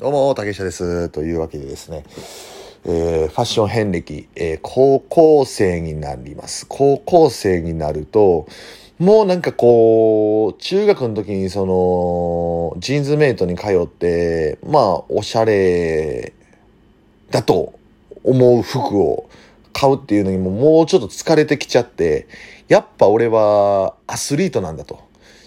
どうも、竹下です。というわけでですね、えーファッション遍歴、えー高校生になります。高校生になると、もうなんかこう、中学の時にその、ジーンズメイトに通って、まあ、おしゃれだと思う服を買うっていうのにももうちょっと疲れてきちゃって、やっぱ俺はアスリートなんだと。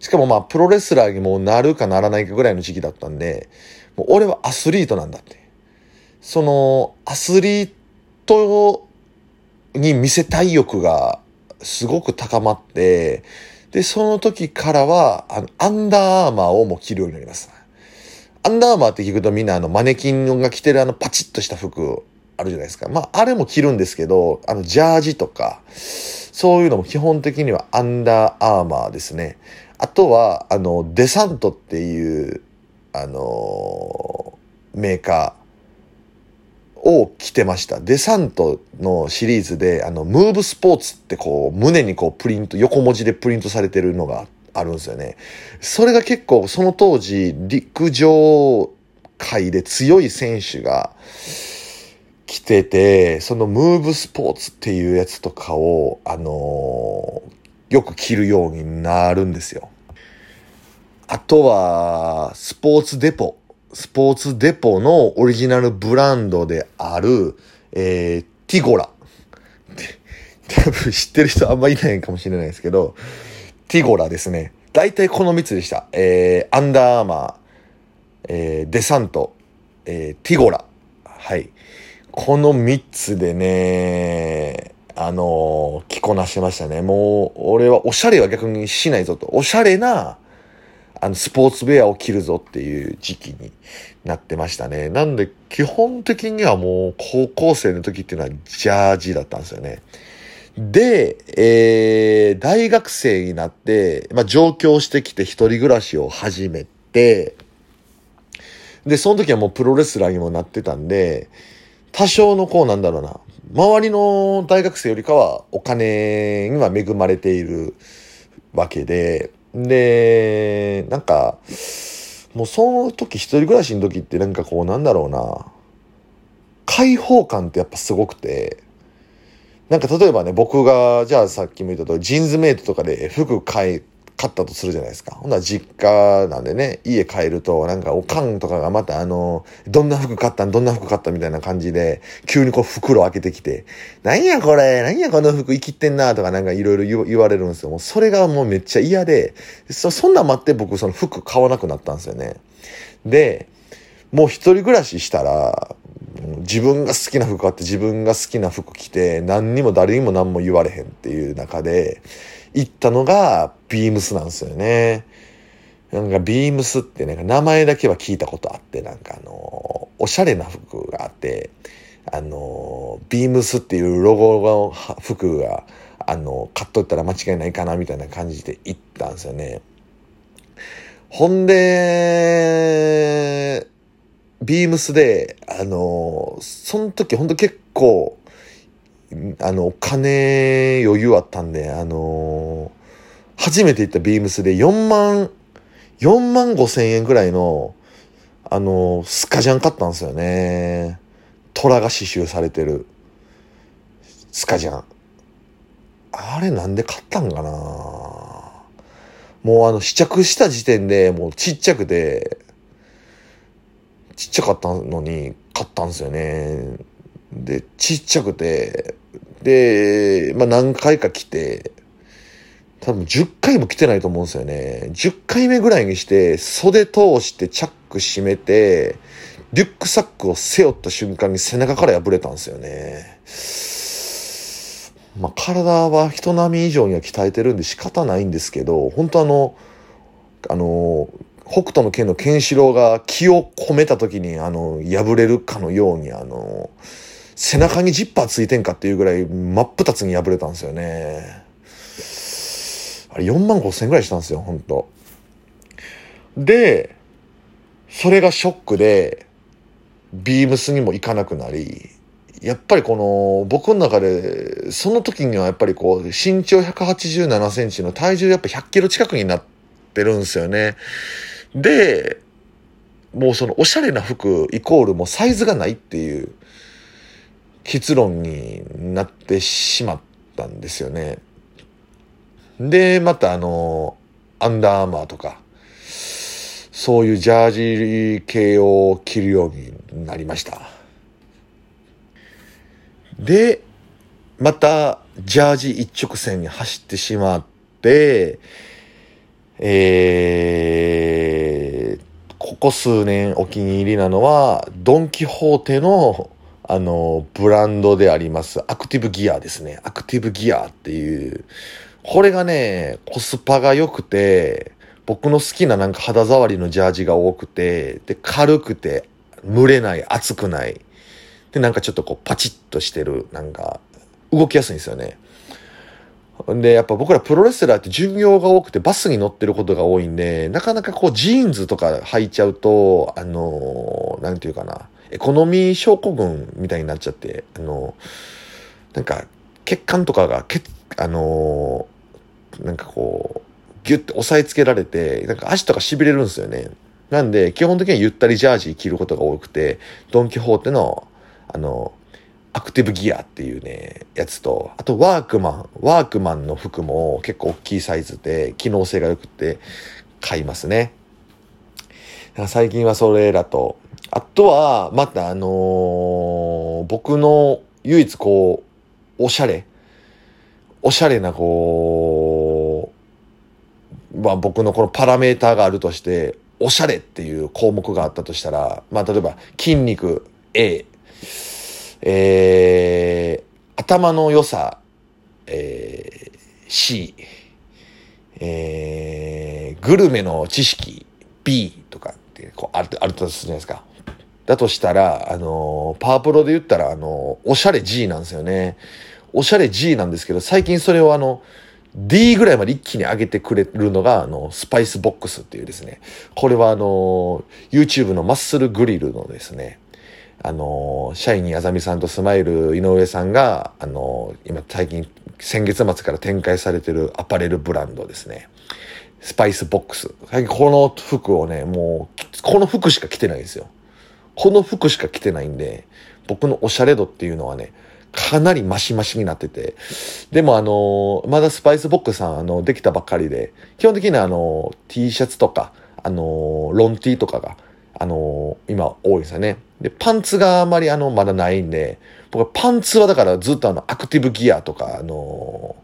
しかもまあ、プロレスラーにもなるかならないかぐらいの時期だったんで、俺はアスリートなんだって。その、アスリートに見せたい欲がすごく高まって、で、その時からは、あの、アンダーアーマーをもう着るようになります。アンダーアーマーって聞くとみんなあの、マネキンが着てるあの、パチッとした服あるじゃないですか。まあ、あれも着るんですけど、あの、ジャージとか、そういうのも基本的にはアンダーアーマーですね。あとは、あの、デサントっていう、あのメーカーを着てました。デサントのシリーズで、あの、ムーブスポーツってこう、胸にこう、プリント、横文字でプリントされてるのがあるんですよね。それが結構、その当時、陸上界で強い選手が着てて、そのムーブスポーツっていうやつとかを、あのよく着るようになるんですよ。あとは、スポーツデポ。スポーツデポのオリジナルブランドである、えー、ティゴラ。多分知ってる人あんまいないかもしれないですけど、ティゴラですね。大体この3つでした。えー、アンダーアーマー、えー、デサント、えー、ティゴラ。はい。この3つでね、あのー着こなしてましたね。もう、俺はおしゃれは逆にしないぞと。おしゃれな、あの、スポーツウェアを着るぞっていう時期になってましたね。なんで、基本的にはもう、高校生の時っていうのは、ジャージだったんですよね。で、えー、大学生になって、まあ、上京してきて一人暮らしを始めて、で、その時はもうプロレスラーにもなってたんで、多少のこうなんだろうな、周りの大学生よりかはお金には恵まれているわけで、で、なんか、もうその時一人暮らしの時ってなんかこうなんだろうな、開放感ってやっぱすごくて、なんか例えばね、僕が、じゃあさっきも言ったとおり、ジーンズメイトとかで服買い、買ったとするじゃないですか。ほんなら実家なんでね、家帰ると、なんかおかんとかがまたあの、どんな服買ったん？どんな服買ったみたいな感じで、急にこう袋開けてきて、なんやこれ、なんやこの服生きてんな？とかなんかいろいろ言われるんですよ。もうそれがもうめっちゃ嫌で、そそんなん待って僕その服買わなくなったんですよね。で、もう一人暮らししたら、自分が好きな服買って自分が好きな服着て何にも誰にも何も言われへんっていう中で行ったのがビームスなんですよね。なんかビームスってなんか名前だけは聞いたことあってなんかあのおしゃれな服があってあのビームスっていうロゴの服があの買っとったら間違いないかなみたいな感じで行ったんですよね。ほんで、ビームスで、あの、その時ほんと結構、あの、お金余裕あったんで、あの、初めて行ったビームスで4万、4万5千円ぐらいの、あの、スカジャン買ったんですよね。虎が刺繍されてる、スカジャン。あれなんで買ったんかなもうあの試着した時点でもうちっちゃくて、ちっちゃかったのに買ったんですよね。で、ちっちゃくて、で、まあ何回か来て、多分10回も来てないと思うんですよね。10回目ぐらいにして、袖通してチャック閉めて、リュックサックを背負った瞬間に背中から破れたんですよね。まあ、体は人並み以上には鍛えてるんで仕方ないんですけど、本当あの、あの、北斗の剣のケンシロウが気を込めた時に、あの、破れるかのように、あの、背中にジッパーついてんかっていうぐらい真っ二つに破れたんですよね。あれ4万5千ぐらいしたんですよ、本当で、それがショックで、ビームスにも行かなくなり、やっぱりこの、僕の中で、その時にはやっぱりこう、身長187センチの体重やっぱ100キロ近くになってるんですよね。で、もうそのおしゃれな服イコールもうサイズがないっていう結論になってしまったんですよね。で、またあの、アンダーアーマーとか、そういうジャージ系を着るようになりました。で、また、ジャージ一直線に走ってしまって、えー、ここ数年お気に入りなのは、ドンキホーテの、あの、ブランドであります、アクティブギアですね。アクティブギアっていう、これがね、コスパが良くて、僕の好きななんか肌触りのジャージが多くて、で、軽くて、蒸れない、暑くない。で、なんかちょっとこう、パチッとしてる、なんか、動きやすいんですよね。で、やっぱ僕らプロレスラーって巡業が多くてバスに乗ってることが多いんで、なかなかこうジーンズとか履いちゃうと、あのー、なんていうかな、エコノミー症候群みたいになっちゃって、あの、なんか血管とかがけ、あの、なんかこう、ギュッて押さえつけられて、なんか足とか痺れるんですよね。なんで、基本的にはゆったりジャージ着ることが多くて、ドンキホーテの、あの、アクティブギアっていうね、やつと、あとワークマン。ワークマンの服も結構大きいサイズで、機能性が良くて買いますね。最近はそれらと、あとは、またあのー、僕の唯一こう、おしゃれ。おしゃれなこう、まあ僕のこのパラメーターがあるとして、おしゃれっていう項目があったとしたら、まあ例えば筋肉 A、えー、頭の良さ、えー、C、えー、グルメの知識 B とかってこうあるあるとするじゃないですか。だとしたら、あの、パワープロで言ったら、あの、おしゃれ G なんですよね。おしゃれ G なんですけど、最近それをあの、D ぐらいまで一気に上げてくれるのが、あの、スパイスボックスっていうですね。これはあの、YouTube のマッスルグリルのですね、あの、シャイニーあざみさんとスマイル井上さんが、あの、今最近、先月末から展開されてるアパレルブランドですね。スパイスボックス。最近この服をね、もう、この服しか着てないんですよ。この服しか着てないんで、僕のおしゃれ度っていうのはね、かなりマシマシになってて。でもあの、まだスパイスボックスさん、あの、できたばっかりで、基本的にはあの、T シャツとか、あの、ロン T とかが、あの、今多いですよね。で、パンツがあまりあの、まだないんで、僕はパンツはだからずっとあの、アクティブギアとか、あの、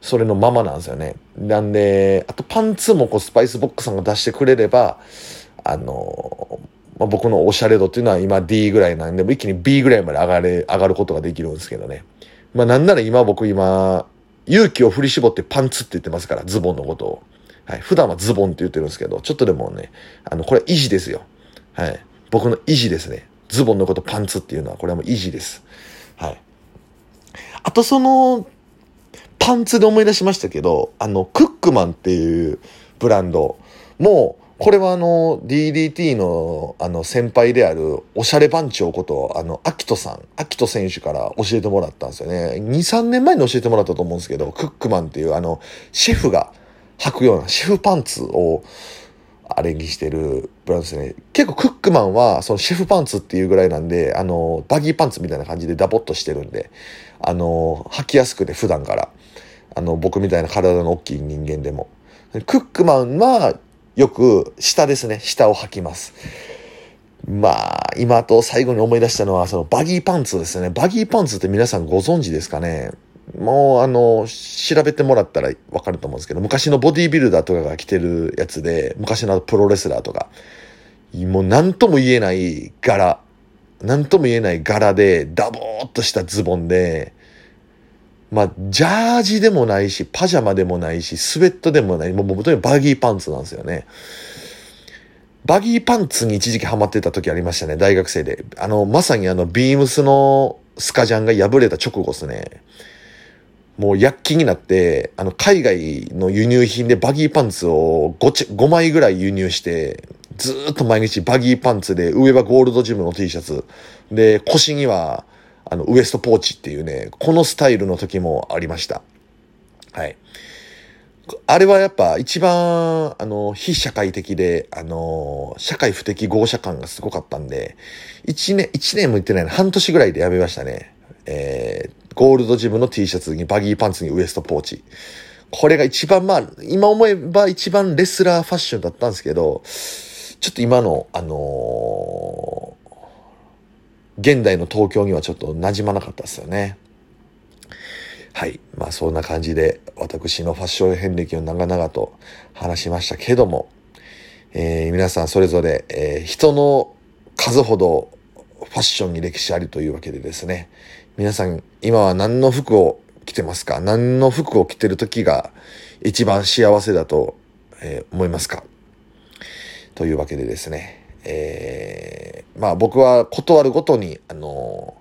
それのままなんですよね。なんで、あとパンツもこう、スパイスボックスさんが出してくれれば、あの、まあ、僕のおしゃれ度っていうのは今 D ぐらいなんで、一気に B ぐらいまで上がれ、上がることができるんですけどね。まあなんなら今僕今、勇気を振り絞ってパンツって言ってますから、ズボンのことを。はい。普段はズボンって言ってるんですけど、ちょっとでもね、あの、これ意地ですよ。はい。僕の意地ですね。ズボンのことパンツっていうのは、これはもう意地です。はい。あとその、パンツで思い出しましたけど、あの、クックマンっていうブランドも、これはあの、DDT のあの先輩であるおしゃれ番長こと、あの、アキトさん、アキト選手から教えてもらったんですよね。2、3年前に教えてもらったと思うんですけど、クックマンっていうあの、シェフが履くような、シェフパンツを、アレンジしてるブランドですね。結構クックマンはそのシェフパンツっていうぐらいなんで、あの、バギーパンツみたいな感じでダボっとしてるんで、あの、履きやすくて普段から、あの、僕みたいな体の大きい人間でも。クックマンはよく下ですね。下を履きます。まあ、今と最後に思い出したのは、そのバギーパンツですね。バギーパンツって皆さんご存知ですかね？もう、あの、調べてもらったらわかると思うんですけど、昔のボディービルダーとかが着てるやつで、昔のプロレスラーとか、もう何とも言えない柄、何とも言えない柄で、ダボーっとしたズボンで、まあ、ジャージでもないし、パジャマでもないし、スウェットでもない、もう本当にバギーパンツなんですよね。バギーパンツに一時期ハマってた時ありましたね、大学生で。あの、まさにあの、ビームスのスカジャンが破れた直後ですね。もう躍起になって、あの、海外の輸入品でバギーパンツを 5, 5枚ぐらい輸入して、ずっと毎日バギーパンツで、上はゴールドジムの T シャツ。で、腰には、あの、ウエストポーチっていうね、このスタイルの時もありました。はい。あれはやっぱ一番、あの、非社会的で、あの、社会不適合者感がすごかったんで、一年、一年も言ってないの、半年ぐらいでやめましたね。えー、ゴールドジムの T シャツにバギーパンツにウエストポーチ。これが一番まあ、今思えば一番レスラーファッションだったんですけど、ちょっと今の、あのー、現代の東京にはちょっと馴染まなかったですよね。はい。まあそんな感じで私のファッション遍歴を長々と話しましたけども、えー、皆さんそれぞれ、えー、人の数ほどファッションに歴史ありというわけでですね、皆さん今は何の服を着てますか？何の服を着てる時が一番幸せだと、えー、思いますか？というわけでですね、えー、まあ僕は断るごとに、あの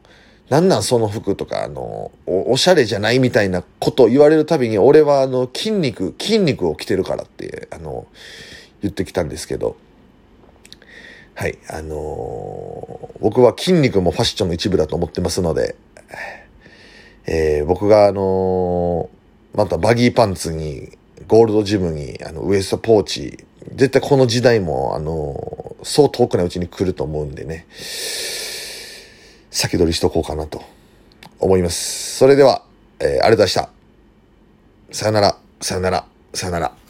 なんなんその服とか、あの、おしゃれじゃないみたいなことを言われるたびに、俺はあの、筋肉、筋肉を着てるからって、あの、言ってきたんですけど、はい、あの、僕は筋肉もファッションの一部だと思ってますので、え、僕があの、またバギーパンツに、ゴールドジムに、あの、ウエストポーチ、絶対この時代も、あのそう遠くないうちに来ると思うんでね、先取りしとこうかなと思います。それでは、えー、ありがとうございました。さよなら、さよなら、さよなら。